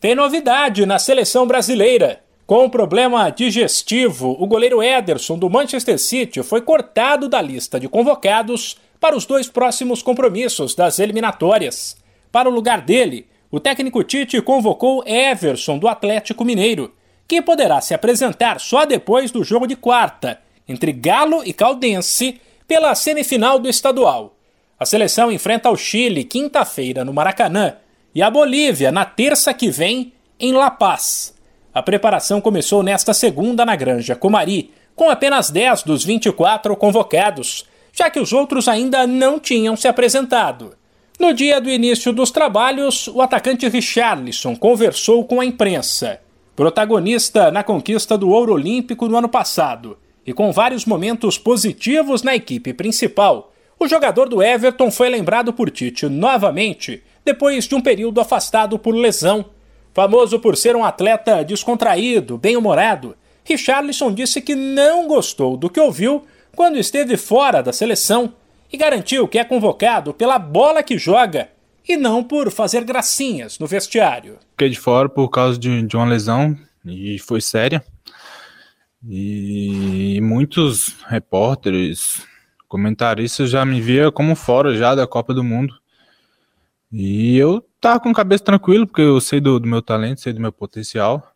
Tem novidade na seleção brasileira. Com problema digestivo, o goleiro Ederson do Manchester City foi cortado da lista de convocados para os dois próximos compromissos das eliminatórias. Para o lugar dele, o técnico Tite convocou Everson do Atlético Mineiro, que poderá se apresentar só depois do jogo de quarta, entre Galo e Caldense, pela semifinal do estadual. A seleção enfrenta o Chile quinta-feira no Maracanã e a Bolívia na terça que vem em La Paz. A preparação começou nesta segunda na Granja Comari, com apenas 10 dos 24 convocados, já que os outros ainda não tinham se apresentado. No dia do início dos trabalhos, o atacante Richarlison conversou com a imprensa. Protagonista na conquista do ouro olímpico no ano passado e com vários momentos positivos na equipe principal, o jogador do Everton foi lembrado por Tite novamente depois de um período afastado por lesão. Famoso por ser um atleta descontraído, bem-humorado, Richarlison disse que não gostou do que ouviu quando esteve fora da seleção e garantiu que é convocado pela bola que joga e não por fazer gracinhas no vestiário. Fiquei de fora por causa de, de uma lesão e foi séria. E muitos repórteres, comentaristas já me via como fora já da Copa do Mundo. E eu tava com a cabeça tranquilo, porque eu sei do, do, meu talento, sei do meu potencial.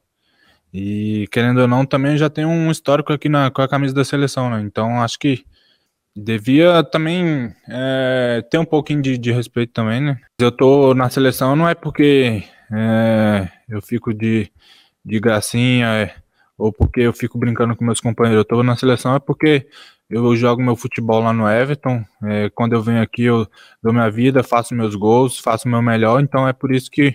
E querendo ou não, também já tenho um histórico aqui na, com a camisa da seleção, né? Então acho que devia também é, ter um pouquinho de, de, respeito também, né? Eu tô na seleção não é porque é, eu fico de, de gracinha é, ou porque eu fico brincando com meus companheiros. Eu tô na seleção é porque eu jogo meu futebol lá no Everton. É, quando eu venho aqui, eu dou minha vida, faço meus gols, faço meu melhor. Então é por isso que,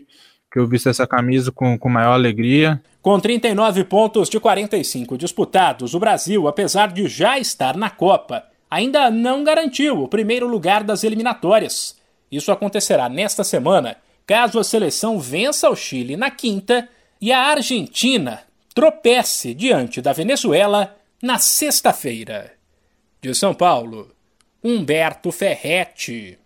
que eu visto essa camisa com, com maior alegria. Com 39 pontos de 45 disputados, o Brasil, apesar de já estar na Copa, ainda não garantiu o primeiro lugar das eliminatórias. Isso acontecerá nesta semana, caso a seleção vença o Chile na quinta e a Argentina tropece diante da Venezuela na sexta-feira. De São Paulo, Humberto Ferretti.